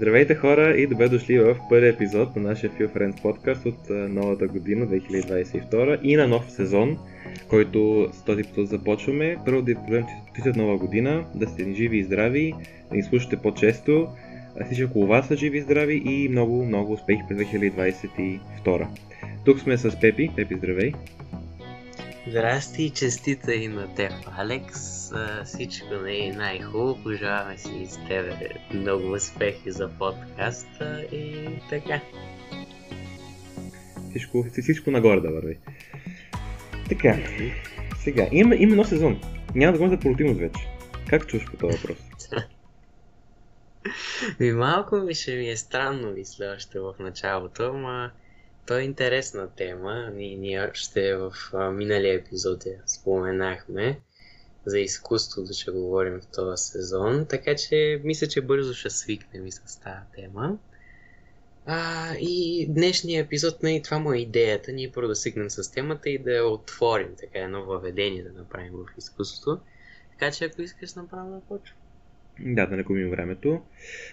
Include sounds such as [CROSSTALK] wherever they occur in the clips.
Здравейте хора и добре дошли в първи епизод на нашия Feel Friends подкаст от новата година 2022 и на нов сезон, който с този епизод започваме. Първо да ви пожелаем честит нова година, да сте живи и здрави, да ни слушате по-често, всички около вас са живи и здрави и много, много успехи през 2022. Тук сме с Пепи. Пепи, здравей! Здрасти и честита и на теб, Алекс. Всичко не е най-хубаво. Пожелаваме си и с тебе много успехи за подкаста и така. Всичко, всичко нагоре да върви. Така, сега, има, има едно сезон. Няма да говорим за продуктивност вече. Как чуваш по този въпрос? [LAUGHS] Ми малко ми ще ми е странно, мисля, още в началото, ама то е интересна тема. Ние, ние ще в а, миналия епизод я споменахме за изкуството, ще говорим в този сезон, така че мисля, че бързо ще свикнем и с тази тема. А, и днешния епизод, не, нали, това му е идеята, ние първо да стигнем с темата и да я отворим, така едно въведение да направим в изкуството. Така че ако искаш направо да почвам. Да, да не губим времето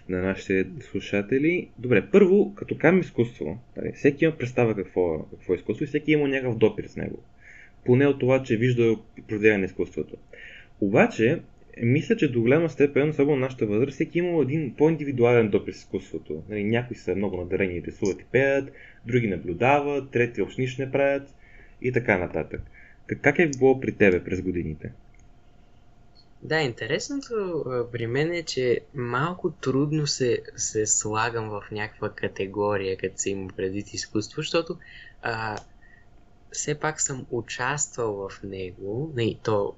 на нашите слушатели. Добре, първо, като кажем изкуство, нали, всеки има представа какво, какво е изкуство и всеки има някакъв допир с него. Поне от това, че вижда произведение изкуството. Обаче, мисля, че до голяма степен, особено на нашата възраст, всеки има един по-индивидуален допир с изкуството. Нали, някои са много надарени и рисуват и пеят, други наблюдават, трети въобще нищо не правят и така нататък. Как е било при тебе през годините? Да, интересното при мен е, че малко трудно се, се слагам в някаква категория, като се има предвид изкуство, защото а, все пак съм участвал в него, не, то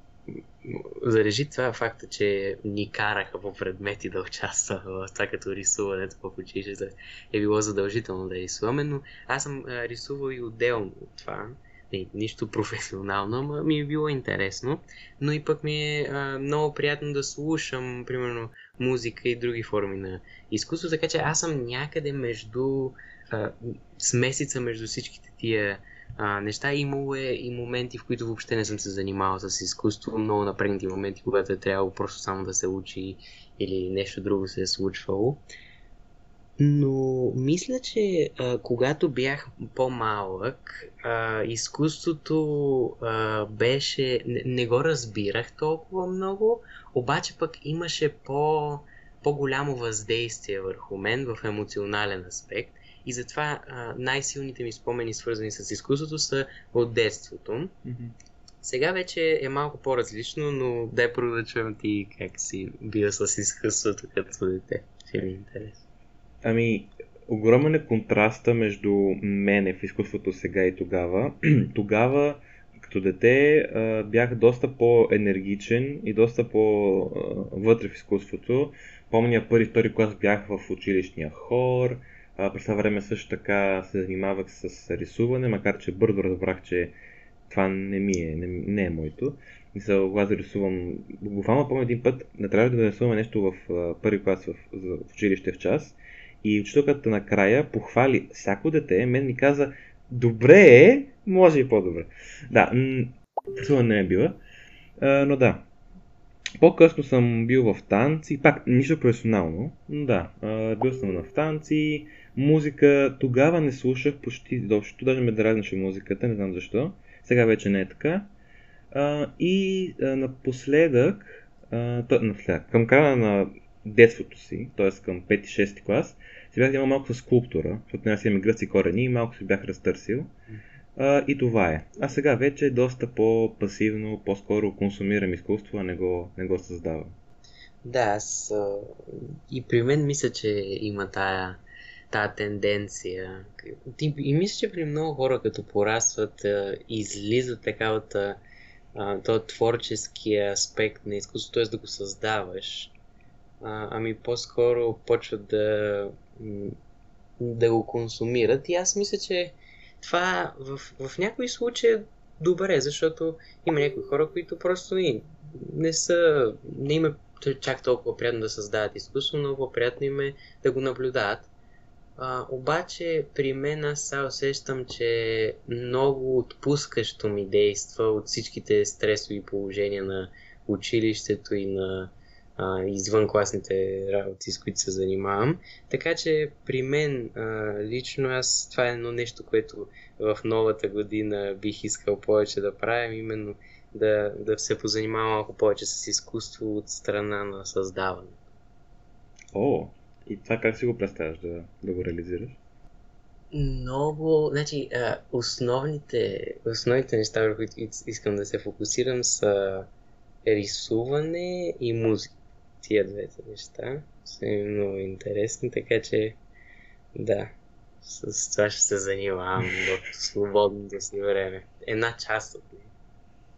зарежи това факта, че ни караха по предмети да участвам в това като рисуването в училище е било задължително да рисуваме, но аз съм а, рисувал и отделно от това не, нищо професионално, ама ми е било интересно. Но и пък ми е а, много приятно да слушам, примерно, музика и други форми на изкуство, така че аз съм някъде между а, смесица между всичките тия а, неща. Имало е и моменти, в които въобще не съм се занимавал с изкуство, много напрегнати моменти, когато е трябвало просто само да се учи или нещо друго се е случвало. Но мисля, че а, когато бях по-малък, а, изкуството а, беше. Не, не го разбирах толкова много, обаче пък имаше по, по-голямо въздействие върху мен в емоционален аспект. И затова а, най-силните ми спомени, свързани с изкуството, са от детството. Mm-hmm. Сега вече е малко по-различно, но дай чуем ти как си бил с изкуството като дете. Ще ми е интересно. Ами, огромен е контраста между мене в изкуството сега и тогава. [CLEARS THROAT] тогава, като дете, бях доста по-енергичен и доста по-вътре в изкуството. Помня първи, втори клас бях в училищния хор. През това време също така се занимавах с рисуване, макар че бързо разбрах, че това не ми е, не, не е моето. Мисля, когато рисувам, буквално помня един път, не трябва да рисуваме нещо в първи клас в, в училище в час и учителката накрая похвали всяко дете, мен ми каза, добре е, може и по-добре. Да, това не е била, но да. По-късно съм бил в танци, пак нищо професионално, но да, бил съм в танци, музика, тогава не слушах почти дължото, даже ме дразнаше музиката, не знам защо, сега вече не е така. и напоследък, напоследък, към края на детството си, т.е. към 5-6 клас, си бях малко с скулптура, защото аз имам гръци корени и малко се бях разтърсил. А, и това е. А сега вече е доста по-пасивно, по-скоро консумирам изкуство, а не го, не го създавам. Да, аз и при мен мисля, че има тая, тая тенденция. И мисля, че при много хора, като порастват, излизат така от този творчески аспект на изкуството, т.е. да го създаваш а, ами по-скоро почват да, да го консумират. И аз мисля, че това в, в някои случаи е добре, защото има някои хора, които просто не, не са, не има чак толкова приятно да създават изкуство, но по-приятно им е да го наблюдават. А, обаче при мен аз сега усещам, че много отпускащо ми действа от всичките стресови положения на училището и на а, извън класните работи, с които се занимавам. Така че при мен а, лично аз това е едно нещо, което в новата година бих искал повече да правим, именно да, да се позанимавам малко повече с изкуство от страна на създаване. О, и това как си го представяш да, да го реализираш? Много, значи, а, основните, основните неща, върху които искам да се фокусирам са рисуване и музика. Тия двете неща са ми много интересни, така че да, с това ще се занимавам в свободното си време. Една част от нея.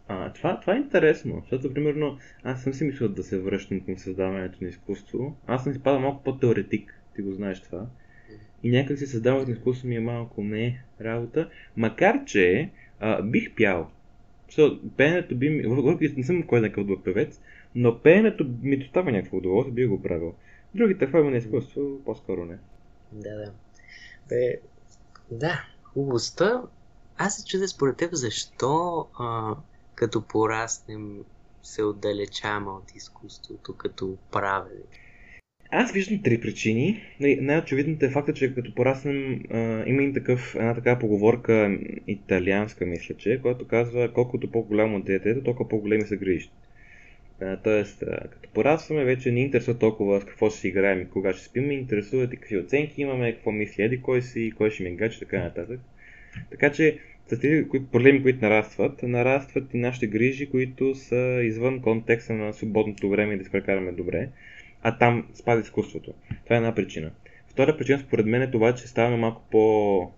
А, това, това е интересно, защото, примерно, аз съм си мислил да се връщам към създаването на изкуство. Аз съм си падал малко по-теоретик, ти го знаеш това. И някак си създаването на изкуство ми е малко не работа, макар че а, бих пял. Защото пеенето би ми, не съм кой някакъв добър певец, но пеенето ми доставя някакво удоволствие, би го правил. Другите форми на изкуство, по-скоро не. Да, да. Бе, да, хубостта. Аз се чудя според теб защо а, като пораснем се отдалечаваме от изкуството като правене. Аз виждам три причини. Най-очевидната е факта, че като пораснем има и такъв, една така поговорка италианска, мисля, че, която казва колкото по-голямо детето, толкова по-големи са грижите. Тоест, като порастваме, вече не интересува толкова с какво ще играем и кога ще спим, ме интересуват и какви оценки имаме, какво мисли еди, кой си, кой ще ми гачи, така нататък. Така че, с тези проблеми, които нарастват, нарастват и нашите грижи, които са извън контекста на свободното време и да се прекараме добре а там спада изкуството. Това е една причина. Втора причина според мен е това, че ставаме малко по...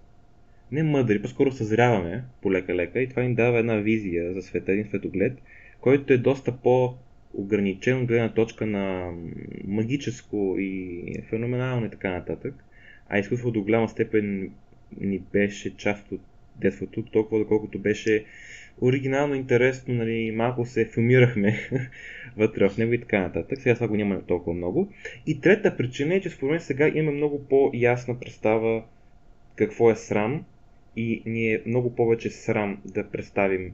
не мъдри, по-скоро съзряваме полека-лека и това ни дава една визия за света, един светоглед, който е доста по ограничен от гледна точка на магическо и феноменално и така нататък. А изкуството до голяма степен ни беше част от детството, толкова доколкото беше оригинално, интересно, нали, малко се филмирахме [LAUGHS] вътре в него и така нататък. Сега това го няма толкова много. И трета причина е, че според мен сега имаме много по-ясна представа какво е срам и ни е много повече срам да представим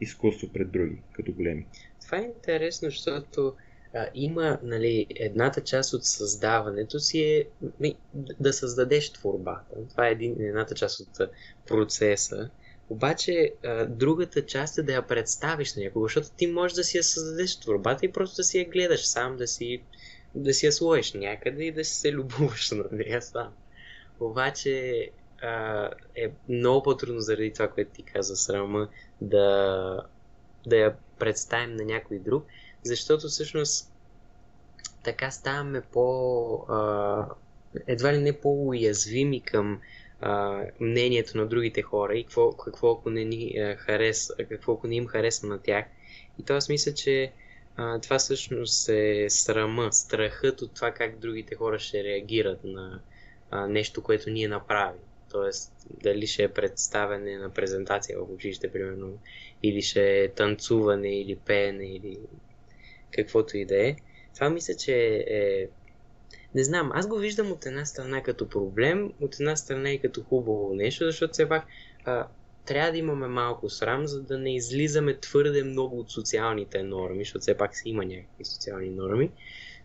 изкуство пред други, като големи. Това е интересно, защото а, има, нали, едната част от създаването си е нали, да създадеш творбата. Това е един, едната част от процеса. Обаче а, другата част е да я представиш на някого, защото ти можеш да си я създадеш творбата и просто да си я гледаш сам, да си, да си я сложиш някъде и да си се любуваш [LAUGHS] на нея сам. Обаче а, е много по-трудно заради това, което ти каза срама, да, да я представим на някой друг, защото всъщност така ставаме по... А, едва ли не по-уязвими към а, мнението на другите хора и какво, какво ако не ни а, хареса, какво ако не им хареса на тях. И това мисля, че а, това всъщност е срама, страхът от това как другите хора ще реагират на а, нещо, което ние направим. Тоест, дали ще е представяне на презентация в училище, примерно, или ще е танцуване, или пеене, или каквото и да е. Това мисля, че е не знам, аз го виждам от една страна като проблем, от една страна и като хубаво нещо, защото все пак а, трябва да имаме малко срам, за да не излизаме твърде много от социалните норми, защото все пак си има някакви социални норми,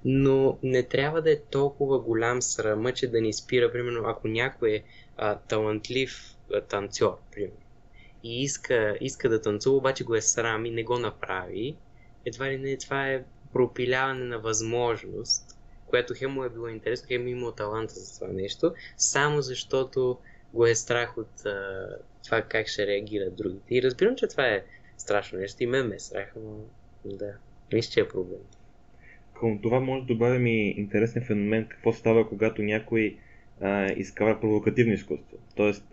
но не трябва да е толкова голям срама, че да ни спира, примерно, ако някой е а, талантлив а, танцор, примерно, и иска, иска да танцува, обаче го е срам и не го направи, едва ли не това е пропиляване на възможност което хем е било интересно, хем имал таланта за това нещо, само защото го е страх от а, това как ще реагират другите. И разбирам, че това е страшно нещо и мен ме е страх, но да, мисля, че е проблем. Към това може да добавим и интересен феномен какво става, когато някой а, провокативно изкуство. Тоест,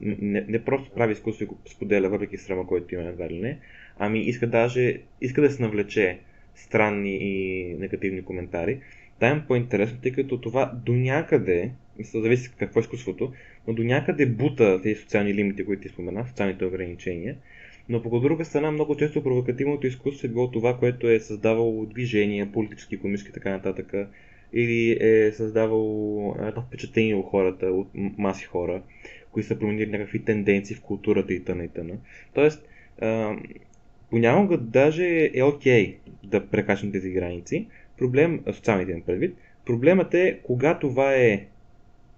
не, не просто прави изкуство и го споделя, въпреки срама, който има едва ли не, ами иска даже, иска да се навлече странни и негативни коментари там е по-интересно, тъй като това до някъде, мисля, зависи какво е изкуството, но до някъде бута тези социални лимити, които ти спомена, социалните ограничения, но по друга страна, много често провокативното изкуство е било това, което е създавало движения, политически, економически и така нататък, или е създавало едно впечатление у хората, от маси хора, които са променили някакви тенденции в културата и т.н. и т.н. Тоест, понякога даже е окей да прекачим тези граници, проблем, социалните им предвид, проблемът е кога това е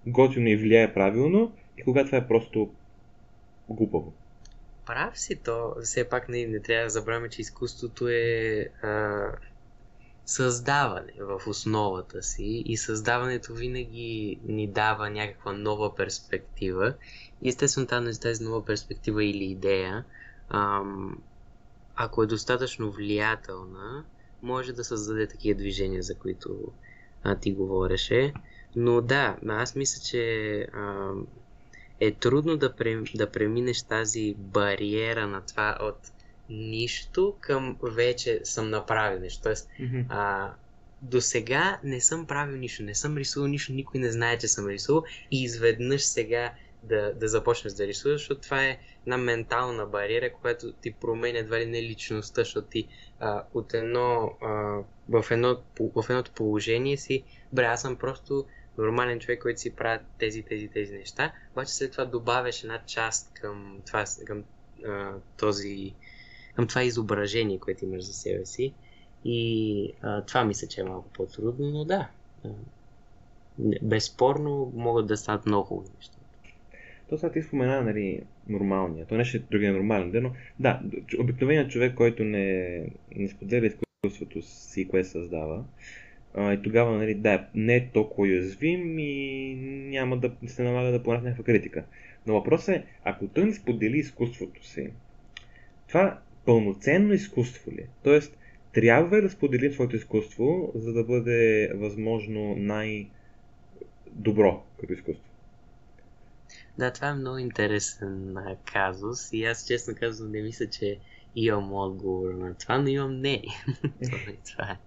готино и влияе правилно и кога това е просто глупаво. Прав си то, все пак не, не трябва да забравяме, че изкуството е а, създаване в основата си и създаването винаги ни дава някаква нова перспектива. Естествено тази, нова перспектива или идея, ако е достатъчно влиятелна, може да създаде такива движения, за които ти говореше. Но да, аз мисля, че е трудно да преминеш тази бариера на това от нищо към вече съм направил нещо. Тоест, mm-hmm. а, до сега не съм правил нищо, не съм рисувал нищо, никой не знае, че съм рисувал и изведнъж сега да, да започнеш да рисуваш, защото това е една ментална бариера, която ти променя едва ли не личността, защото ти а, от едно, а, в, едно, в едното положение си, бре, аз съм просто нормален човек, който си прави тези, тези, тези неща, обаче след това добавяш една част към това, към а, този, към това изображение, което имаш за себе си. И а, това мисля, че е малко по-трудно, но да. Безспорно могат да стават много хубави неща. То сега ти спомена, нали, нормалния. То не ще е нормален, но да, обикновеният човек, който не, не споделя изкуството си, което създава, а, и тогава, нали, да, не е толкова уязвим и няма да се налага да понася някаква критика. Но въпросът е, ако той не сподели изкуството си, това пълноценно изкуство ли? Тоест, трябва да споделим своето изкуство, за да бъде възможно най-добро като изкуство. Да, това е много интересен казус и аз честно казвам не мисля, че имам отговор на това, но имам не. [LAUGHS] това е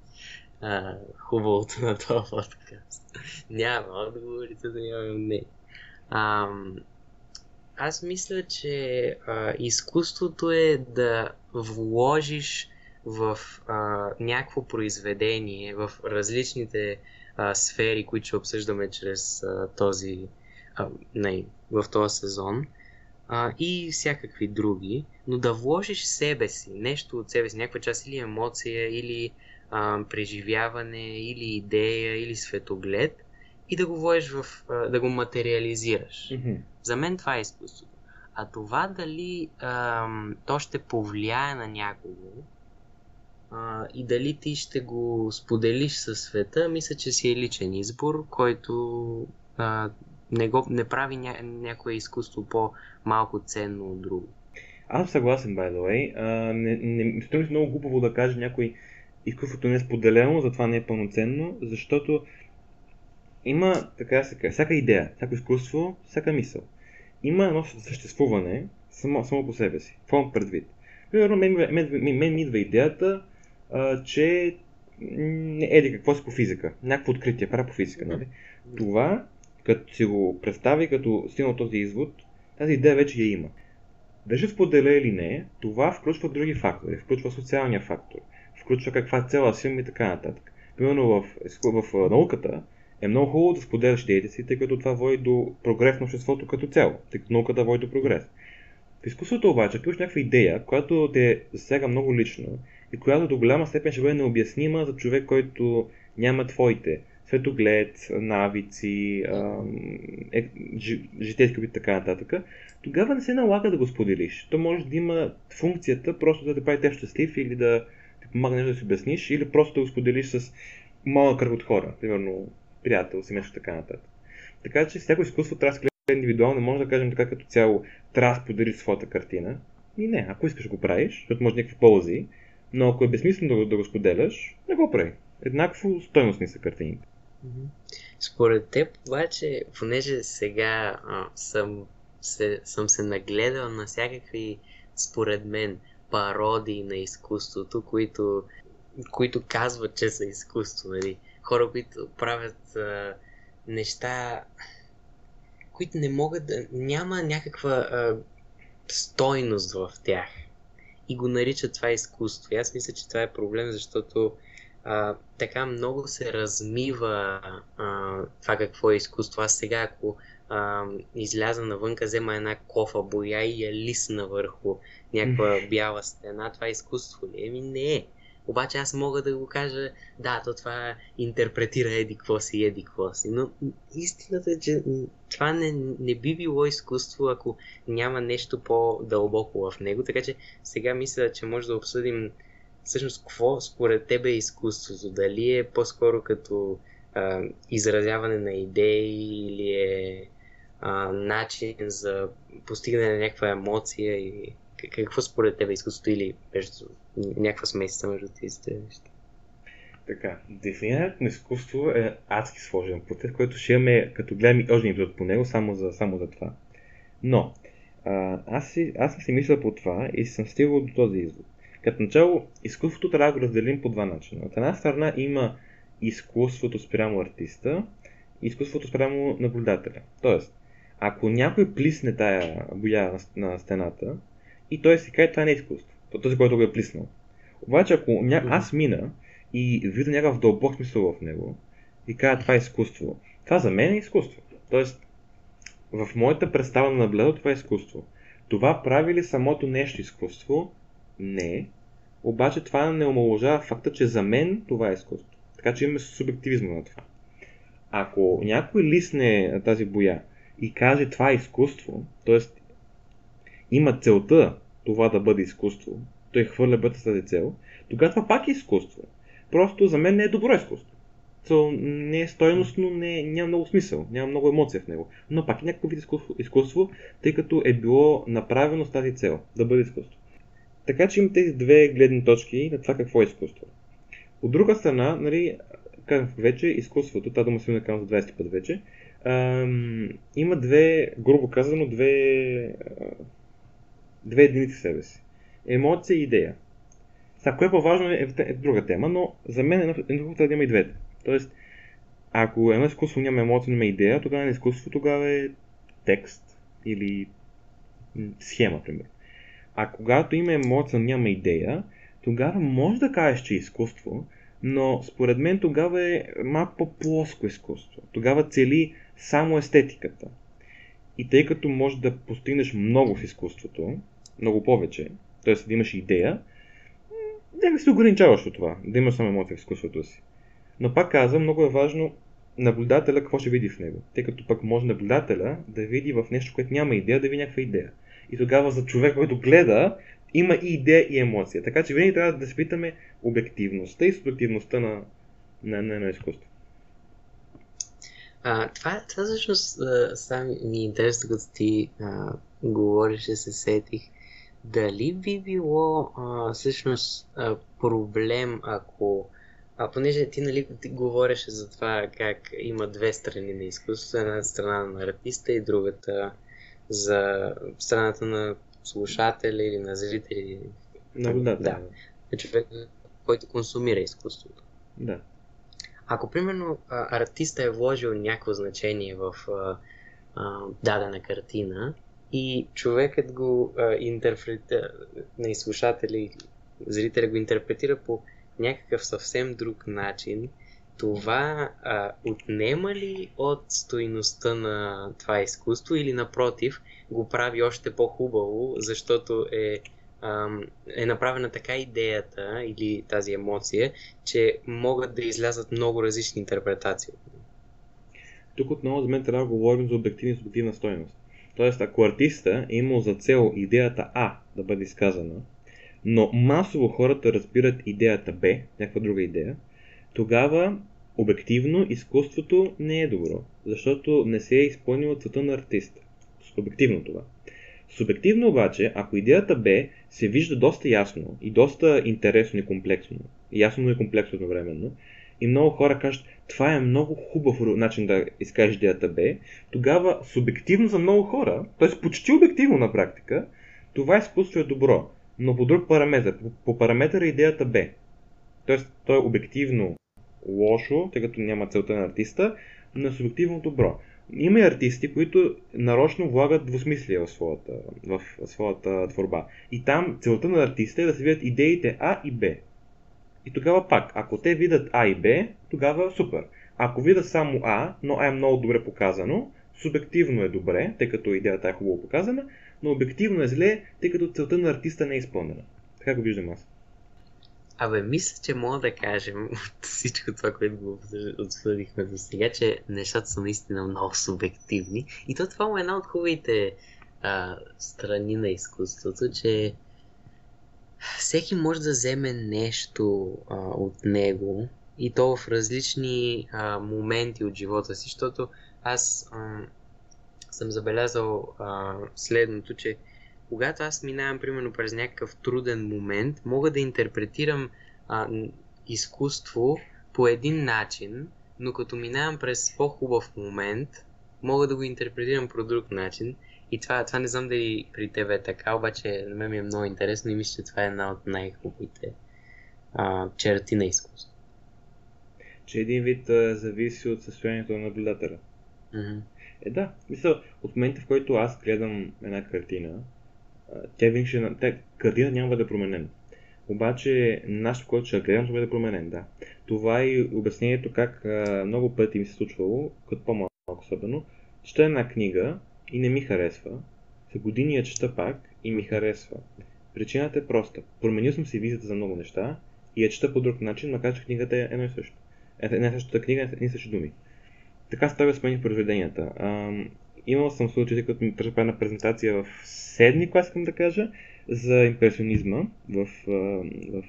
а, хубавото на този подкаст. Няма отговорите да имам не. А, аз мисля, че а, изкуството е да вложиш в а, някакво произведение, в различните а, сфери, които обсъждаме чрез а, този, а, не, в този сезон, а, и всякакви други, но да вложиш себе си, нещо от себе си, някаква част или емоция, или а, преживяване, или идея, или светоглед, и да го вложиш в, да го материализираш. Mm-hmm. За мен това е изкуството. А това дали а, то ще повлияе на някого а, и дали ти ще го споделиш със света, мисля, че си е личен избор, който а, не, го, не прави ня, някое изкуство по-малко ценно от друго. Аз съм съгласен, by the way. А, не, не, струва много глупаво да каже някой изкуството не е споделено, затова не е пълноценно, защото има, така се каже, всяка идея, всяко изкуство, всяка мисъл. Има едно съществуване само, само по себе си. Какво предвид? Примерно, мен, мен, мен, мен идва идеята, а, че еди какво си по физика. Някакво откритие, правя по физика, нали? Това, като си го представи, като стигна този извод, тази идея вече я има. Дали споделя или не, това включва други фактори. Включва социалния фактор. Включва каква цела си и така нататък. Примерно в, в, в науката е много хубаво да споделяш идеите си, тъй като това води до прогрес на обществото като цяло, тъй като науката води до прогрес. В изкуството обаче, ако имаш някаква идея, която те засяга много лично и която до голяма степен ще бъде необяснима за човек, който няма твоите светоглед, навици, е, житейски опит така нататък, тогава не се налага да го споделиш. То може да има функцията просто да те прави те щастлив или да ти помогне да си обясниш, или просто да го споделиш с малък кръг от хора, примерно приятел, семейство така нататък. Така че всяко изкуство трябва да се гледа индивидуално, може да кажем така като цяло трябва да споделиш своята картина. И не, ако искаш го правиш, защото може някакви ползи, но ако е безсмислено да го, да го споделяш, не го прави. Еднакво стойностни са картините. Според теб, обаче, понеже сега а, съм, се, съм се нагледал на всякакви, според мен, пародии на изкуството, които, които казват, че са изкуство. Нали? Хора, които правят а, неща, които не могат да... Няма някаква а, стойност в тях. И го наричат това изкуство. И аз мисля, че това е проблем, защото а, така много се размива а, това какво е изкуство. Аз сега, ако а, изляза навънка, взема една кофа боя и я лисна върху някаква бяла стена, това е изкуство ли? Еми не е. Обаче аз мога да го кажа, да, то това интерпретира еди какво си, еди какво си. Но истината е, че това не, не би било изкуство, ако няма нещо по-дълбоко в него. Така че сега мисля, че може да обсъдим всъщност какво според тебе е изкуството. Дали е по-скоро като а, изразяване на идеи или е а, начин за постигане на някаква емоция и какво според тебе е изкуството или между, някаква смесица между тези неща? Така, дефинирането на изкуство е адски сложен процес, който ще имаме, като гледаме още епизод по него, само за, само за това. Но, а, аз, си, аз съм си мисля по това и съм стигал до този извод. Като начало, изкуството трябва да го разделим по два начина. От една страна има изкуството спрямо артиста и изкуството спрямо наблюдателя. Тоест, ако някой плисне тая боя на стената и той си каже, това не е изкуство. То този, който го е плиснал. Обаче, ако ня... аз мина и видя някакъв дълбок смисъл в него и кажа, това е изкуство, това за мен е изкуство. Тоест, в моята представа на наблюдател това е изкуство. Това прави ли самото нещо изкуство? Не. Обаче това не омаложава факта, че за мен това е изкуство. Така че имаме субективизма на това. Ако някой лисне тази боя и каже това е изкуство, т.е. има целта това да бъде изкуство, той хвърля бъдата с тази цел, тогава това пак е изкуство. Просто за мен не е добро изкуство. То не е стойностно, не, няма много смисъл, няма много емоция в него. Но пак е някакъв вид изкуство, изкуство, тъй като е било направено с тази цел, да бъде изкуство. Така че има тези две гледни точки на това какво е изкуство. От друга страна, нали, казах вече, изкуството, тази дума си казвам за 20 път вече, ам, има две, грубо казано, две, две единици себе си. Емоция и идея. Сега, кое е по-важно е, е, друга тема, но за мен едно трябва да има и двете. Тоест, ако едно изкуство няма емоция, няма идея, тогава на изкуство тогава е текст или схема, примерно. А когато има емоция, няма идея, тогава може да кажеш, че е изкуство, но според мен тогава е малко по-плоско изкуство. Тогава цели само естетиката. И тъй като можеш да постигнеш много в изкуството, много повече, т.е. да имаш идея, да се ограничаваш от това, да имаш само емоция в изкуството си. Но пак казвам, много е важно наблюдателя какво ще види в него. Тъй като пък може наблюдателя да види в нещо, което няма идея, да види някаква идея. И тогава за човек, който гледа, има и идея и емоция. Така че винаги трябва да спитаме обективността и субективността на, на, на, на изкуство. А, това, това всъщност сам ми е интересно, като ти а, говореше, се сетих. Дали би било а, всъщност а, проблем, ако а понеже ти, нали, ти говореше за това как има две страни на изкуството, една страна на артиста и другата за страната на слушатели или на зрители. Наблюдател. Да. На човек, който консумира изкуството. Да. Ако, примерно, артиста е вложил някакво значение в а, дадена картина и човекът го интерпретира, на слушатели, зрителя го интерпретира по някакъв съвсем друг начин, това а, отнема ли от стоиността на това изкуство или напротив го прави още по-хубаво, защото е, а, е направена така идеята или тази емоция, че могат да излязат много различни интерпретации. Тук отново за мен трябва да говорим за обективна и субективна стоеност. Тоест, ако артиста е имал за цел идеята А да бъде изказана, но масово хората разбират идеята Б, някаква друга идея, тогава обективно изкуството не е добро, защото не се е изпълнило целта на артиста. Обективно това. Субективно обаче, ако идеята Б се вижда доста ясно и доста интересно и комплексно, ясно и комплексно едновременно, и много хора кажат, това е много хубав начин да изкажеш идеята Б, тогава субективно за много хора, т.е. почти обективно на практика, това изкуство е добро, но по друг параметр. По, параметъра идеята Б. Тоест, то е обективно лошо, тъй като няма целта на артиста, но е субективно добро. Има и артисти, които нарочно влагат двусмислие в своята, в своята творба. И там целта на артиста е да се видят идеите А и Б. И тогава пак, ако те видят А и Б, тогава супер. Ако видят само А, но А е много добре показано, субективно е добре, тъй като идеята е хубаво показана, но обективно е зле, тъй като целта на артиста не е изпълнена. Така го виждам аз. Абе, мисля, че мога да кажем от всичко това, което го обсъдихме до сега, че нещата са наистина много субективни. И то това е една от хубавите а, страни на изкуството, че всеки може да вземе нещо а, от него и то в различни а, моменти от живота си, защото аз а, съм забелязал а, следното, че когато аз минавам примерно през някакъв труден момент, мога да интерпретирам а, изкуство по един начин, но като минавам през по-хубав момент, мога да го интерпретирам по друг начин. И това, това не знам дали при тебе е така, обаче на мен ми е много интересно и мисля, че това е една от най-хубавите а, черти на изкуство. Че един вид а, зависи от състоянието на наблюдателя. Mm-hmm. Е да, мисля, от момента в който аз гледам една картина, тя винаги ще... Тя, картина няма да бъде променена. Обаче, нашето, което ще гледам, ще бъде променен, да. Това е и обяснението как а, много пъти ми се случвало, като по-малко особено, чета една книга и не ми харесва. За години я чета пак и ми харесва. Причината е проста. Променил съм си визията за много неща и я чета по друг начин, макар че книгата е едно и също. Една и същата книга, едни и същи думи. Така става с мен произведенията. имал съм случаи, като ми правя на презентация в седми клас, искам да кажа, за импресионизма в, в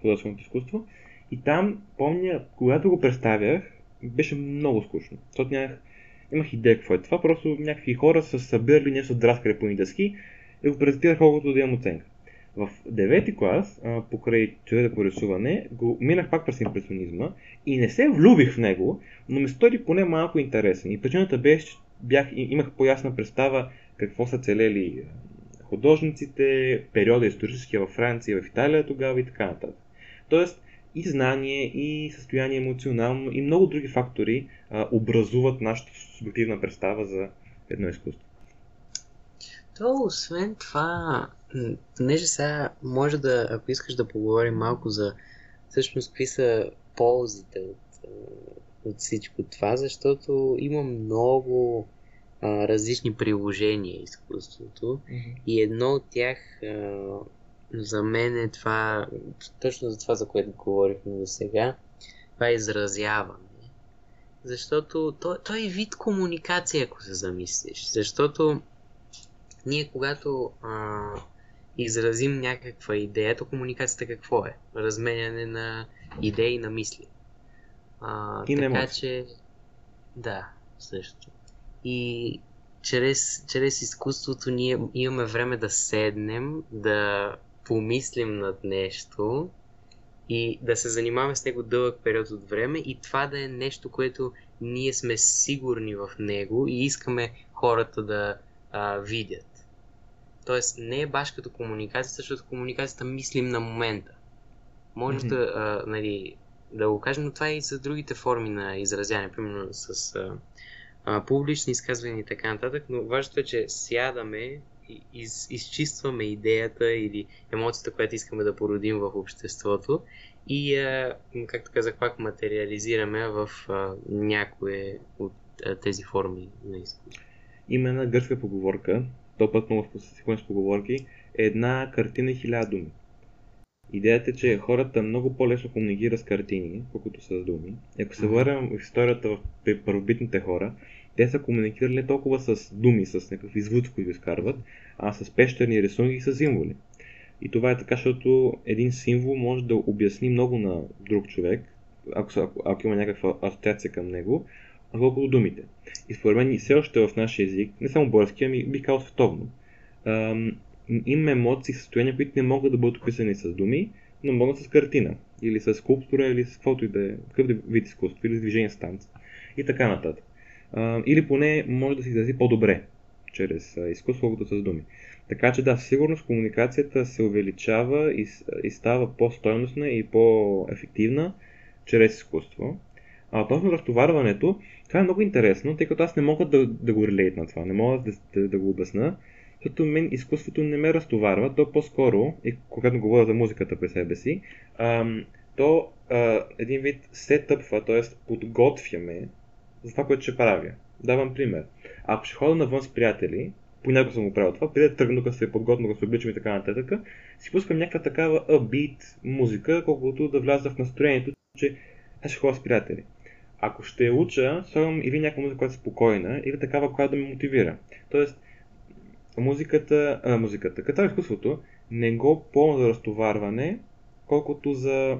художественото изкуство. И там, помня, когато го представях, беше много скучно. Защото нямах, имах идея какво е това, просто някакви хора са събирали нещо драскали по нидаски и го презентирах колкото да имам оценка. В девети клас, а, покрай човека по рисуване, го минах пак през импресионизма и не се влюбих в него, но ми стори поне малко интересен. И причината беше, че бях, имах по-ясна представа какво са целели художниците, периода исторически във Франция, в Италия тогава и така нататък. Тоест, и знание, и състояние емоционално, и много други фактори а, образуват нашата субективна представа за едно изкуство. То, освен това, понеже сега може да, ако искаш да поговорим малко за всъщност какви са ползите от, от всичко това, защото има много а, различни приложения изкуството mm-hmm. и едно от тях а, за мен е това, точно за това, за което говорихме до сега, това е изразяване. Защото то, то е вид комуникация, ако се замислиш. Защото ние, когато а, изразим някаква идея, то комуникацията какво е? Разменяне на идеи на мисли. А, и така че, да, също. И чрез, чрез изкуството ние имаме време да седнем, да помислим над нещо и да се занимаваме с него дълъг период от време и това да е нещо, което ние сме сигурни в него и искаме хората да а, видят. Тоест не е баш като комуникация, защото комуникацията мислим на момента. Може mm-hmm. да, а, нали, да го кажем, но това е и за другите форми на изразяване, примерно с а, а, публични изказвания и така нататък, но важното е, че сядаме из, изчистваме идеята или емоцията, която искаме да породим в обществото и, а, както казах, пак материализираме в а, някое от а, тези форми на изкуство. Има една гръцка поговорка, то път много с поговорки, е една картина и хиляда думи. Идеята е, че хората много по-лесно комуникират с картини, колкото с думи. Ако се върнем в историята в първобитните хора, те са комуникирали не толкова с думи, с някакви звуци, които изкарват, а с пещерни рисунки и с символи. И това е така, защото един символ може да обясни много на друг човек, ако, ако, ако има някаква асоциация към него, колкото думите. И според мен и все още в нашия език, не само български, ами би казал световно, има емоции, състояния, които не могат да бъдат описани с думи, но могат с картина, или с скулптура, или с каквото и да е, какъв е вид изкуство, или с движение с танц и така нататък. Или поне може да се изрази по-добре чрез изкуство, колкото с думи. Така че да, сигурност комуникацията се увеличава и, и става по-стойностна и по-ефективна чрез изкуство. А относно разтоварването, това е много интересно, тъй като аз не мога да, да го релейт на това, не мога да, да, да го обясна, защото мен изкуството не ме разтоварва, то по-скоро, и когато говоря за музиката при себе си, ам, то а, един вид се тъпва, т.е. подготвяме за това, което ще правя. Давам пример. Ако ще хода навън с приятели понякога съм го правил това, преди да тръгна, да се подготвя, да се обличам и така нататък, си пускам някаква такава upbeat музика, колкото да вляза в настроението, че аз ще ходя с приятели. Ако ще уча, слагам или някаква музика, която е спокойна, или такава, която да ме мотивира. Тоест, музиката, а, музиката, като изкуството, не го ползва за разтоварване, колкото за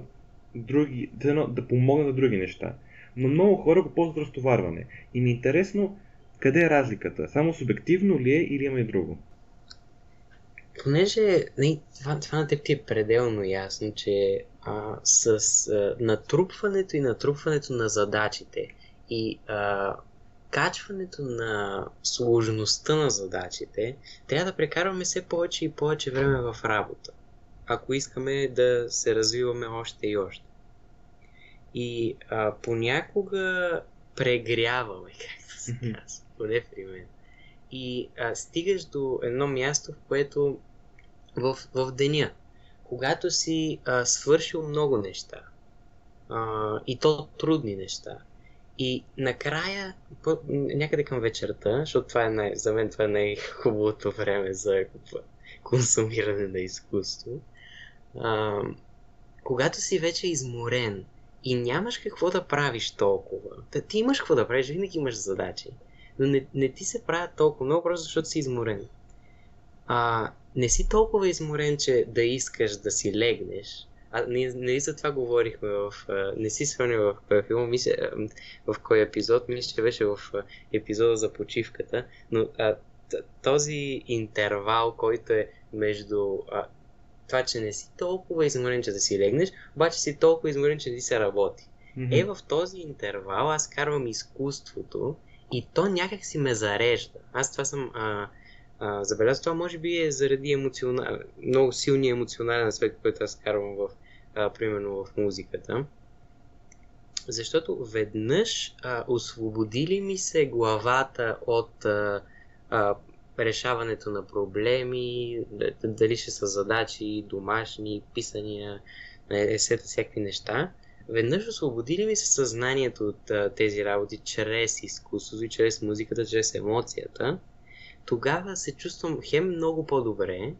други, да, да помогна за други неща. Но много хора го ползват разтоварване. И ми е интересно къде е разликата? Само субективно ли е или има и друго? Понеже не, това, това на теб ти е пределно ясно, че а, с а, натрупването и натрупването на задачите и а, качването на сложността на задачите, трябва да прекарваме все повече и повече време в работа, ако искаме да се развиваме още и още. И а, понякога прегряваме, [LAUGHS] както се казва, поне при мен. И а, стигаш до едно място, в което в, в деня, когато си а, свършил много неща, а, и то трудни неща, и накрая, по, някъде към вечерта, защото това е най, за мен това е най-хубавото време за консумиране на изкуство, а, когато си вече изморен и нямаш какво да правиш толкова, да ти имаш какво да правиш, винаги имаш задачи, но не, не ти се правят толкова много, просто защото си изморен. А, не си толкова изморен, че да искаш да си легнеш, а, ние, нали за това говорихме в... Не си спомня в кой филм, мисля, в кой епизод, мисля, че беше в епизода за почивката, но а, този интервал, който е между а, това, че не си толкова изморен, че да си легнеш, обаче си толкова изморен, че ти се работи. Mm-hmm. Е, в този интервал аз карвам изкуството и то някак си ме зарежда. Аз това съм а, а, забелязал. Това може би е заради емоционал... много силния емоционален аспект, който аз карвам в, а, примерно в музиката. Защото веднъж а, освободили ми се главата от а, а, решаването на проблеми, дали ще са задачи, домашни, писания, есета, всякакви неща. Веднъж освободили ми се съзнанието от тези работи чрез изкуството и чрез музиката, чрез емоцията. Тогава се чувствам хем много по-добре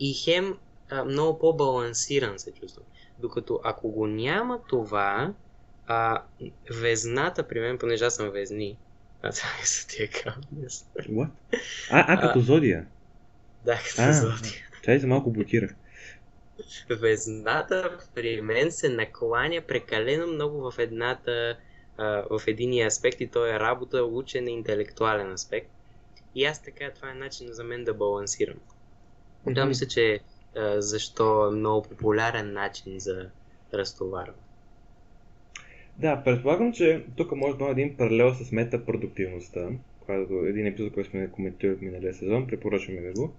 и хем а, много по-балансиран се чувствам. Докато ако го няма това, а, везната при мен, понеже аз съм везни, [LAUGHS] а това е са тия What? А, а, като зодия? Да, като а, зодия. Чай за малко блокирах. Везната при мен се накланя прекалено много в едната, а, в единия аспект и то е работа, учен и интелектуален аспект. И аз така, това е начин за мен да балансирам. Mm-hmm. Да, мисля, че а, защо е много популярен начин за разтоварване. Да, предполагам, че тук може да има един паралел с метапродуктивността, който един епизод, който сме коментирали в миналия сезон, препоръчваме ви го.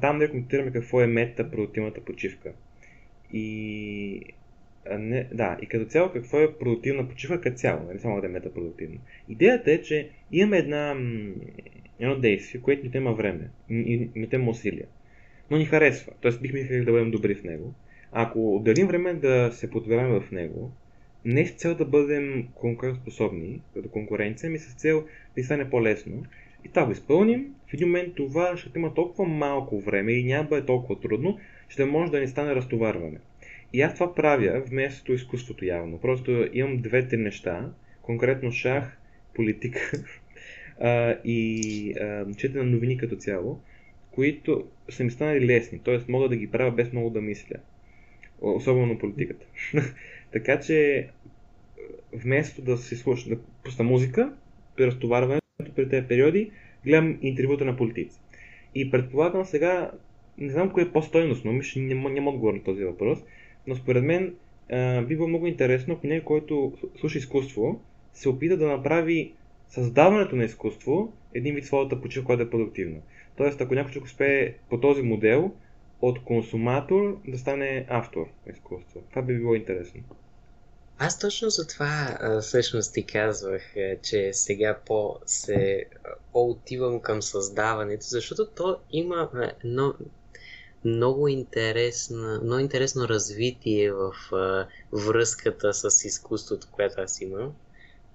Там да коментираме какво е метапродуктивната почивка. И не, да, и като цяло какво е продуктивна почивка като цяло, не нали, само да е метапродуктивна. Идеята е, че имаме една, едно действие, което ни има време, и ни има усилия, но ни харесва, т.е. бихме искали да бъдем добри в него. Ако отделим време да се подведем в него, не с цел да бъдем конкурентоспособни, като конкуренция, ми с цел да стане по-лесно. И това го изпълним, в един момент това ще има толкова малко време и няма да бъде толкова трудно, ще може да ни стане разтоварване. И аз това правя вместо изкуството явно. Просто имам две-три неща, конкретно шах, политика [LAUGHS] и а, четене на новини като цяло, които са ми станали лесни, т.е. мога да ги правя без много да мисля. Особено политиката. [LAUGHS] така че вместо да си слуша, да пусна музика при разтоварването, при тези периоди, гледам интервюта на политици. И предполагам сега, не знам кое е по-стойностно, мисля, няма, няма отговор на този въпрос, но според мен а, би било много интересно, ако някой, който слуша изкуство, се опита да направи създаването на изкуство един вид своята почивка, която е продуктивна. Тоест, ако някой човек успее по този модел от консуматор да стане автор на изкуство. Това би било интересно. Аз точно за това всъщност ти казвах, че сега по се по-отивам към създаването, защото то има едно много, интересна, много интересно развитие в а, връзката с изкуството, което аз имам.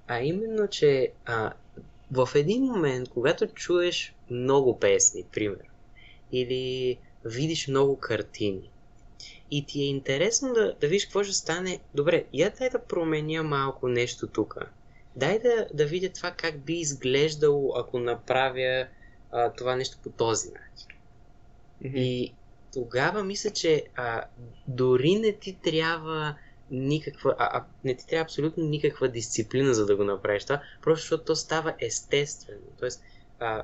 А именно, че а, в един момент, когато чуеш много песни, пример, или видиш много картини, и ти е интересно да, да видиш какво ще стане. Добре, я дай да променя малко нещо тук. Дай да, да видя това как би изглеждало, ако направя а, това нещо по този начин. Mm-hmm. И тогава мисля, че а, дори не ти трябва никаква, а, а, не ти трябва абсолютно никаква дисциплина, за да го направиш това, просто защото то става естествено. Тоест, а,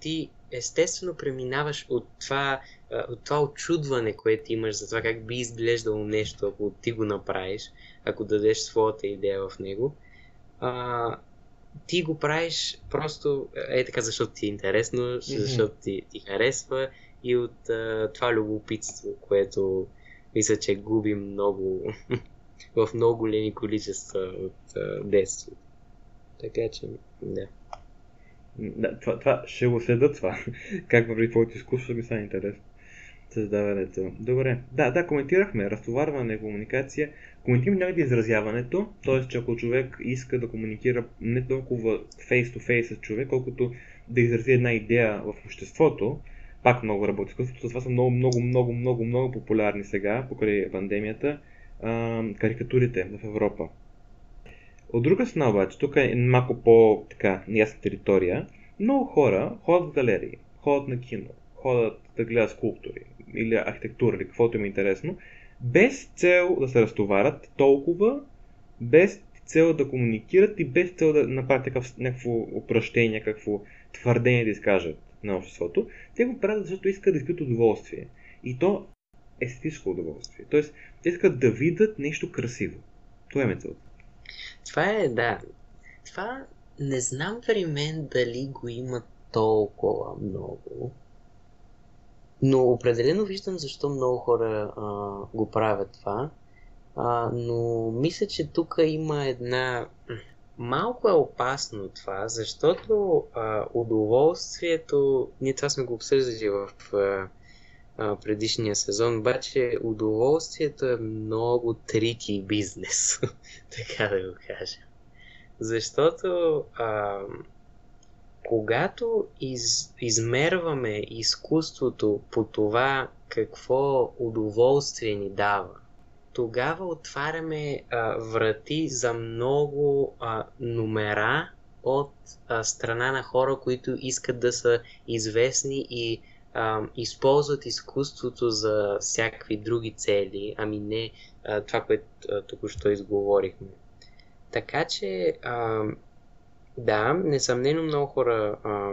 ти естествено преминаваш от това, от това очудване, което имаш за това как би изглеждало нещо, ако ти го направиш, ако дадеш своята идея в него, а, ти го правиш просто е така, защото ти е интересно, mm-hmm. защото ти, ти харесва и от а, това любопитство, което мисля, че губи много [LAUGHS] в много големи количества от а, детството. Така че, да. Да, това, това ще го следа това. [LAUGHS] как върви твоето изкуство, ми стане интересно. Създаването. Добре. Да, да, коментирахме. Разтоварване, комуникация. Коментираме някъде изразяването, т.е. че ако човек иска да комуникира не толкова face-to-face с човек, колкото да изрази една идея в обществото, пак много работи изкуството. Това са много, много, много, много, много популярни сега, покрай пандемията, а, карикатурите в Европа. От друга страна обаче, тук е малко по-така неясна територия, много хора ходят в галерии, ходят на кино, ходят да гледат скулптури или архитектура или каквото им е интересно, без цел да се разтоварят толкова, без цел да комуникират и без цел да направят такъв, някакво упращение, някакво твърдение да изкажат на обществото. Те го правят, защото искат да изпитат удоволствие. И то естетическо удоволствие. Тоест, те искат да видят нещо красиво. Това е целта. Това е, да. Това не знам при мен дали го има толкова много. Но определено виждам защо много хора а, го правят това. А, но мисля, че тук има една. Малко е опасно това, защото а, удоволствието. Ние това сме го обсъждали в а, предишния сезон, обаче удоволствието е много трики бизнес, [LAUGHS] така да го кажа. Защото а, когато из, измерваме изкуството по това какво удоволствие ни дава, тогава отваряме а, врати за много а, номера от а, страна на хора, които искат да са известни и а, използват изкуството за всякакви други цели, ами не а, това, което току-що изговорихме. Така че, а, да, несъмнено много хора а,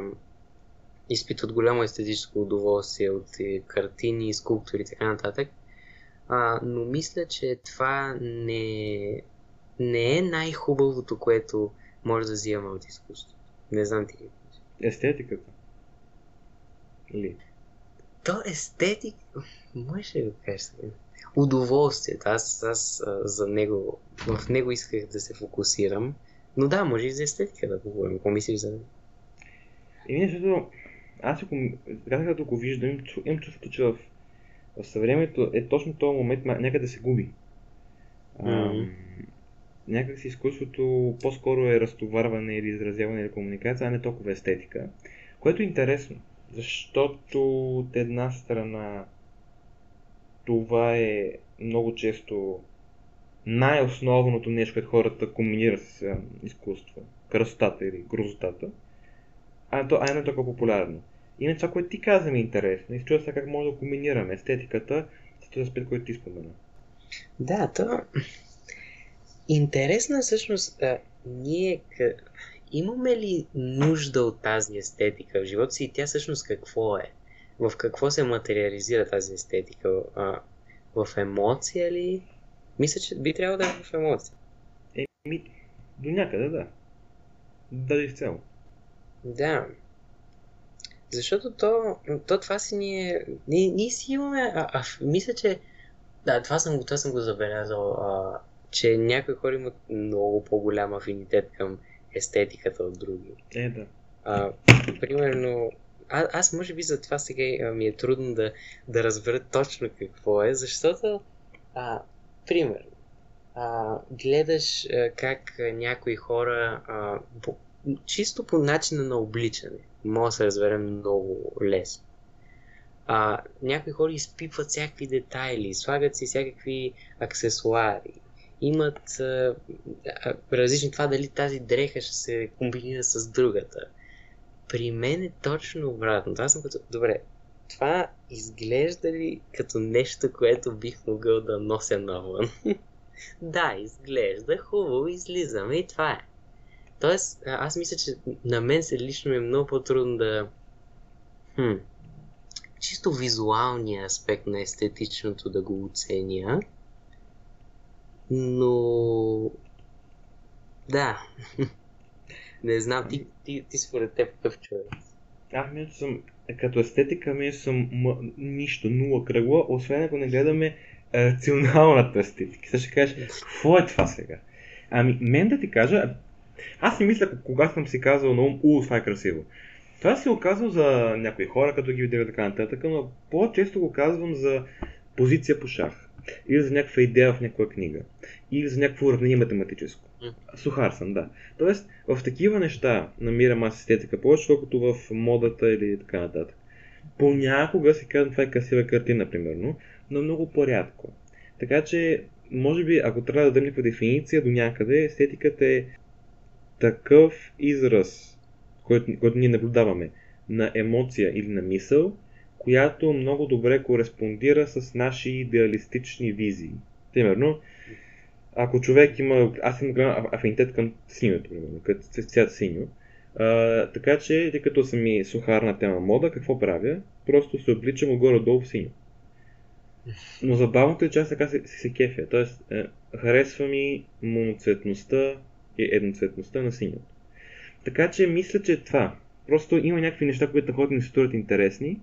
изпитват голямо естетическо удоволствие от картини, скулптури и така нататък, а, но мисля, че това не, не е най-хубавото, което може да взимаме от изкуството. Не знам ти. Естетиката. Или? То естетик, може да го кажеш Удоволствието. Аз, аз а, за него, в него исках да се фокусирам. Но да, може и за естетика да поговорим. Какво мислиш за него? Еми, защото аз ако, като го виждам, имам чувството, че в, в съвремето е точно този момент някъде се губи. Mm-hmm. някак си изкуството по-скоро е разтоварване или изразяване или комуникация, а не толкова естетика. Което е интересно. Защото от една страна това е много често най-основното нещо, което хората комбинират с изкуство. Красотата или грозотата. А, то, а не толкова популярно. Иначе това, което ти каза ми е интересно. И се как може да комбинираме естетиката с този аспект, който ти спомена. Да, то... Интересно е всъщност, а, ние имаме ли нужда от тази естетика в живота си и тя всъщност какво е? В какво се материализира тази естетика? А, в емоция ли? Мисля, че би трябвало да е в емоция. Еми, до някъде да. Да изцяло. Да. Защото то, то това си ние, ние, ние си имаме, а, а, мисля, че да, това съм, това съм го забелязал, а, че някои хора имат много по-голям афинитет към естетиката от други. Е, да. А, примерно, а, аз може би за това сега ми е трудно да, да разбера точно какво е, защото, а, примерно, а, гледаш а, как някои хора, а, чисто по начина на обличане. Може да се разберем много лесно. А, някои хора изпипват всякакви детайли, слагат си всякакви аксесуари, имат а, различни това дали тази дреха ще се комбинира с другата. При мен е точно обратно. Аз съм като, добре, това изглежда ли като нещо, което бих могъл да нося навън? [LAUGHS] да, изглежда хубаво, излизаме и това е. Тоест, аз мисля, че на мен се лично е много по-трудно да... Хм, чисто визуалния аспект на естетичното да го оценя, но... Да. [LAUGHS] Не знам, ти, ти, ти според теб какъв човек? Аз мисля, че съм, като естетика ми съм м- нищо, нула кръгла, освен ако не гледаме рационалната естетика. Сега ще кажеш, какво е това сега? Ами, мен да ти кажа, аз си мисля, когато съм си казал на ум, у, това е красиво. Това си оказвам за някои хора, като ги видя така нататък, но по-често го казвам за позиция по шах. Или за някаква идея в някаква книга. Или за някакво уравнение математическо. Сухар съм, да. Тоест, в такива неща намирам аз естетика повече, колкото в модата или така нататък. Понякога си казвам, това е красива картина, примерно, но много по-рядко. Така че, може би, ако трябва да дадем някаква дефиниция до някъде, естетиката е такъв израз, който, който ние наблюдаваме на емоция или на мисъл, която много добре кореспондира с наши идеалистични визии. Примерно, ако човек има, аз имам голям афинитет към синьото, примерно, като цвят синьо, а, така че, тъй като съм и сухарна тема мода, какво правя? Просто се обличам отгоре-долу в синьо. Но забавното е, че аз така се, се, се кефя. Тоест, е, харесва ми моноцветността и едноцветността на синьото. Така че мисля, че това. Просто има някакви неща, които хората ми се интересни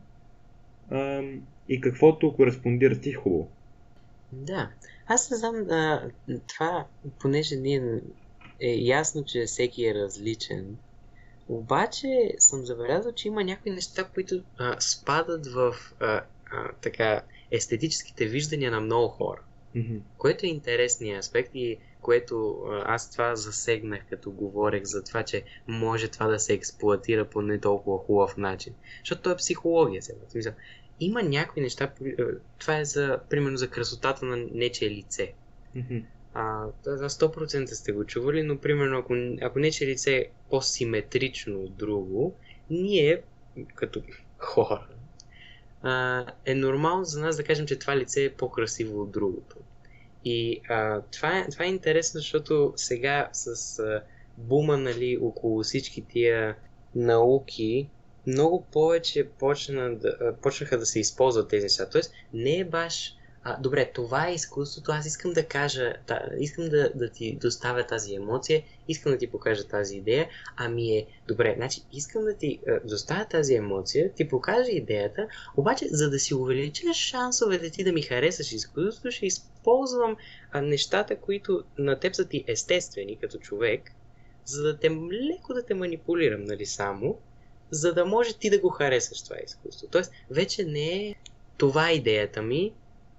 а, и каквото кореспондира с тих хубаво. Да. Аз не знам, а, това, понеже ние е ясно, че всеки е различен, обаче съм забелязал, че има някои неща, които а, спадат в а, а, така естетическите виждания на много хора. Mm-hmm. Което е интересният аспект и което аз това засегнах, като говорех за това, че може това да се експлуатира по не толкова хубав начин. Защото то е психология сега. Има някои неща, това е за, примерно за красотата на нечие лице. Mm-hmm. А, за 100% сте го чували, но примерно ако, ако нечие лице е по-симетрично от друго, ние, като хора, а, е нормално за нас да кажем, че това лице е по-красиво от другото. И а, това, е, това е интересно, защото сега с а, бума нали, около всички тия науки, много повече почна да, почнаха да се използват тези неща. Тоест, не е баш а, добре, това е изкуството, аз искам да кажа, да, искам да, да ти доставя тази емоция, искам да ти покажа тази идея, ами е, добре, значи искам да ти а, доставя тази емоция, ти покажа идеята, обаче за да си увеличиш шансовете ти да ми харесаш изкуството, ще използвам нещата, които на теб са ти естествени като човек, за да те леко да те манипулирам, нали само, за да може ти да го харесаш това изкуство. Тоест, вече не е това идеята ми,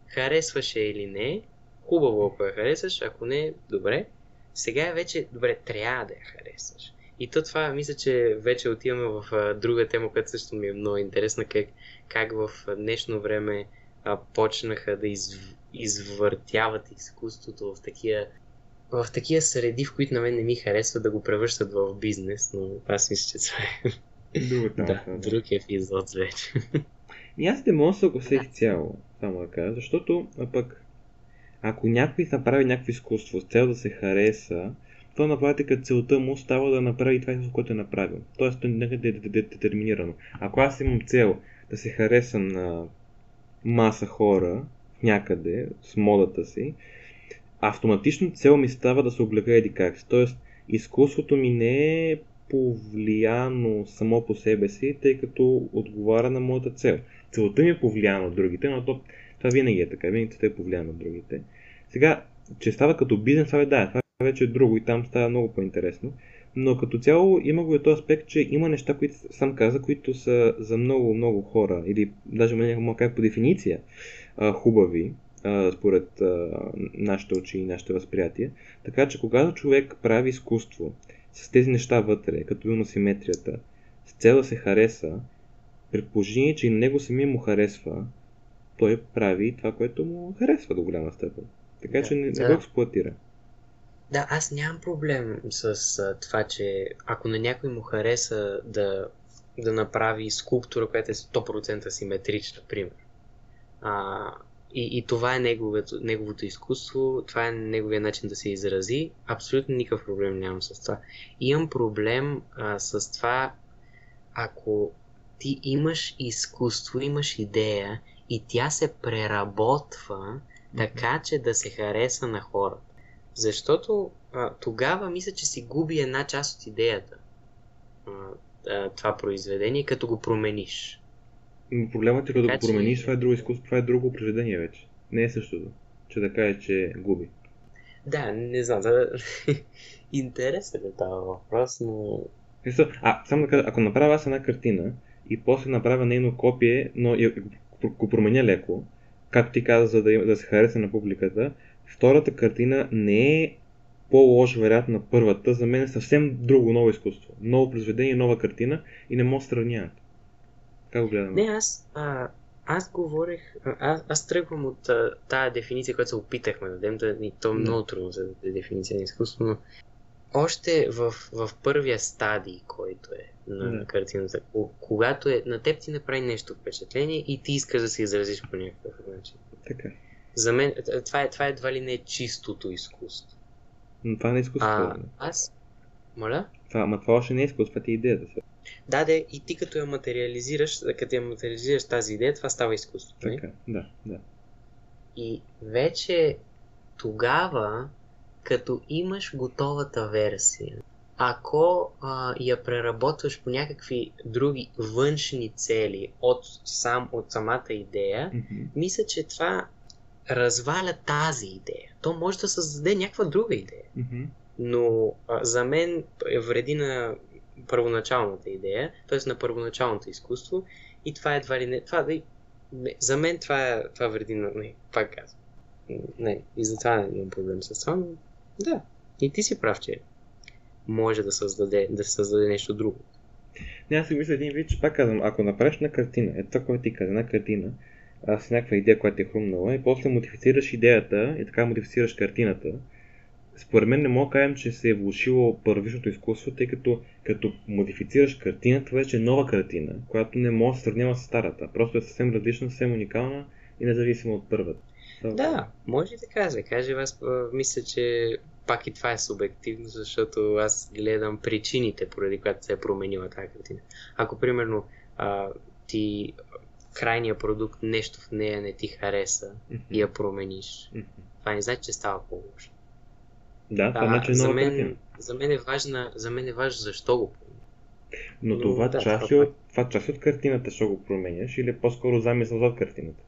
харесваше или не, хубаво ако я харесаш, ако не, добре. Сега вече, добре, трябва да я харесаш. И то това, мисля, че вече отиваме в а, друга тема, която също ми е много интересна, как, как в днешно време а, почнаха да из, извъртяват изкуството в такива в такива среди, в които на мен не ми харесва да го превръщат в бизнес, но аз мисля, че това е Друг, да, друг епизод вече. И аз не мога да се огласих цяло само да кажа, защото а пък ако някой направи някакво изкуство с цел да се хареса, то на практика целта му става да направи това, което е направил. Тоест, то не е детерминирано. Ако аз имам цел да се харесам на маса хора някъде с модата си, автоматично цел ми става да се облека еди как си. Тоест, изкуството ми не е повлияно само по себе си, тъй като отговаря на моята цел целта ми е повлияна от другите, но то, това винаги е така, винаги те е повлияна от другите. Сега, че става като бизнес, това е да, това вече е друго и там става много по-интересно. Но като цяло има го и този аспект, че има неща, които сам каза, които са за много, много хора, или даже мога как по дефиниция, хубави, според нашите очи и нашите възприятия. Така че когато човек прави изкуство с тези неща вътре, като на симетрията, с цел да се хареса, при положение, че и него самия му харесва, той прави това, което му харесва до голяма степен. Така Да, че не, не да. го експлуатира. Да, аз нямам проблем с а, това, че ако на някой му хареса да, да направи скулптура, която е 100% симетрична, пример. А, и, и това е неговото, неговото изкуство, това е неговия начин да се изрази. Абсолютно никакъв проблем нямам с това. Имам проблем а, с това, ако ти имаш изкуство, имаш идея и тя се преработва така, че да се хареса на хората. Защото а, тогава мисля, че си губи една част от идеята. А, а, това произведение, като го промениш. Но проблемът е, като Така го че- промениш, това е друго изкуство, това е друго произведение вече. Не е същото. Че да кажеш, че губи. Да, не знам. Да... [LAUGHS] Интересен е този въпрос, но... А, само да кажа, ако направя аз една картина и после направя нейно копие, но и, го, променя леко, както ти каза, за да, да се хареса на публиката, втората картина не е по-лош вариант на първата, за мен е съвсем друго ново изкуство. Ново произведение, нова картина и не мога да сравняват. Как го гледам? Не, аз, а, аз говорех, а, аз, тръгвам от а, тая дефиниция, която се опитахме да дадем, да, и то е много трудно за да даде дефиниция на изкуство, но още в, в първия стадий, който е на Да. картината, ко- когато е, на теб ти направи нещо впечатление и ти искаш да се изразиш по някакъв начин. Така. За мен т- това, е, това едва ли не е чистото изкуство. Но това не е изкуство. А, аз... Моля? Това, ама това още не е изкуство, това ти е идеята. Да, да, и ти като я материализираш, като я материализираш тази идея, това става изкуство. нали? Така, да, да. И вече тогава, като имаш готовата версия, ако а, я преработваш по някакви други външни цели от, сам, от самата идея, Мгм. мисля, че това разваля тази идея. То може да създаде някаква друга идея. Мгм. Но а, за мен е вреди на първоначалната идея, т.е. на първоначалното изкуство и това едва ли не... Това, да, за мен това, е, това вреди на... Не, пак казвам. Не, и затова не имам проблем с това, но да. И ти си прав, че може да създаде, да създаде нещо друго. Не, аз си мисля един вид, че пак казвам, ако направиш една картина, е това, което ти каза, една картина, с някаква идея, която е хрумнала, и после модифицираш идеята и така модифицираш картината, според мен не мога да кажем, че се е влушило първичното изкуство, тъй като като модифицираш картината, вече е нова картина, която не може да се сравнява с старата. Просто е съвсем различна, съвсем уникална и независима от първата. Това- Да, може и така да се каже. Аз мисля, че пак и това е субективно, защото аз гледам причините, поради която се е променила тази картина. Ако, примерно, ти крайният продукт, нещо в нея не ти хареса Мгм. и я промениш, Мгм. това не значи, че става по-лошо. Да, това А, значи е за, картина. мен, за, мен е важна, за мен е важно защо го промениш. Но Но това, да, част това от, това част от картината ще го променяш или е по-скоро замисъл зад картината?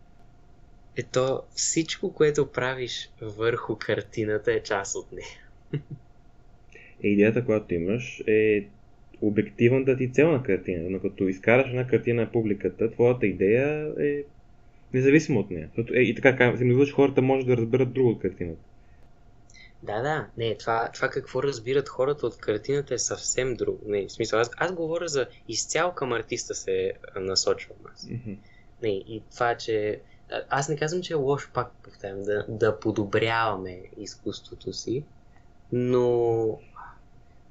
Ето, всичко, което правиш върху картината е част от нея. идеята, която имаш, е обективната ти цел на картина. Но като изкараш една картина на публиката, твоята идея е независима от нея. Защото, е, и така, че хората може да разберат друго от картината. Да, да, не, това, това какво разбират хората от картината е съвсем друго. Не, в смисъл, аз, аз говоря за изцяло към артиста се насочвам аз. Мгм. Не, и това, че аз не казвам, че е лошо, пак повтарям, да, да подобряваме изкуството си, но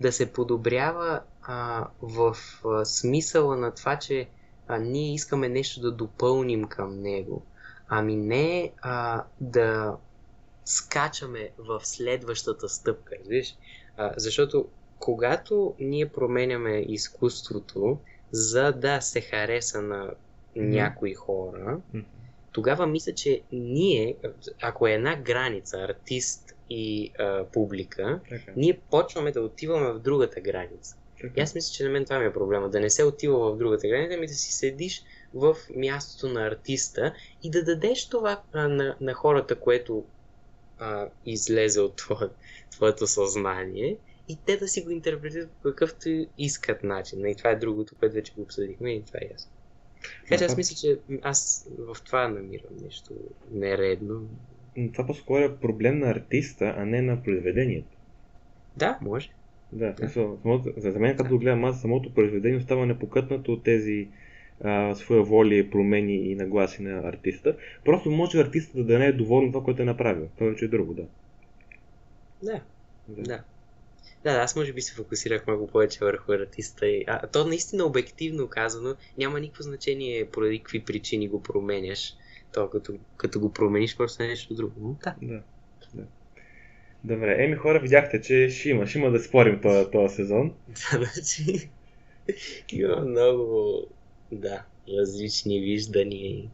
да се подобрява а, в а, смисъла на това, че а, ние искаме нещо да допълним към него. Ами не а, да скачаме в следващата стъпка, разбираш? А, защото когато ние променяме изкуството, за да се хареса на някои хора, тогава мисля, че ние, ако е една граница, артист и а, публика, Така, ние почваме да отиваме в другата граница. И аз мисля, че на мен това ми е проблема. Да не се отива в другата граница, ами да си седиш в мястото на артиста и да дадеш това а, на, на хората, което а, излезе от твое, твоето съзнание и те да си го интерпретират по какъвто искат начин. И това е другото, което вече го обсъдихме и това е ясно. Така че аз мисля, че аз в това намирам нещо нередно. Но това по-скоро е проблем на артиста, а не на произведението. Да, може. Да, смисъл, самото, за, мен, като гледам аз, самото произведение остава непокътнато от тези а, своя воли, промени и нагласи на артиста. Просто може артистът да не е доволен това, което е направил. Това вече е друго, да. Да. Да. да. Да, аз може би се фокусирах много повече върху артиста. И... А, то наистина обективно казано няма никакво значение поради какви причини го променяш. То като, като го промениш просто е нещо друго. Да. да. Добре, еми хора, видяхте, че ще има, ще има да спорим този, този сезон. [LAUGHS] Да, значи има много, да, различни виждания и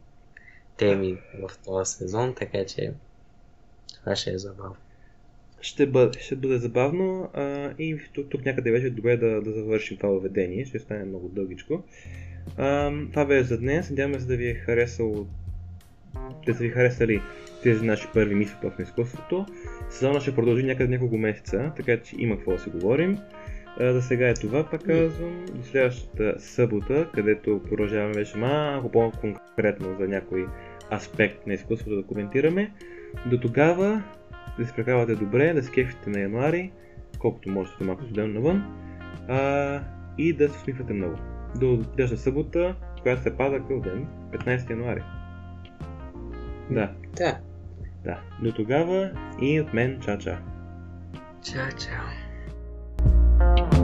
теми в този сезон, така че това ще е забавно. Ще бъде, ще бъде забавно а, и тук, тук някъде вече е добре да, да завършим това въведение, ще стане много дългичко. А, това бе за днес, надяваме се да ви е харесало да са ви харесали тези наши първи мисли в изкуството. Сезона ще продължи някъде няколко месеца, така че има какво да си говорим. За сега е това, пак казвам. До следващата събота, където продължаваме вече малко по-конкретно за някой аспект на изкуството да коментираме. До тогава да се прекарвате добре, да се кефите на януари, колкото можете малко студено навън а, и да се усмихвате много. До следващата събота, която се пада къв ден, 15 януари. Да. Да. Да. До тогава и от мен ча-ча. Чао-чао.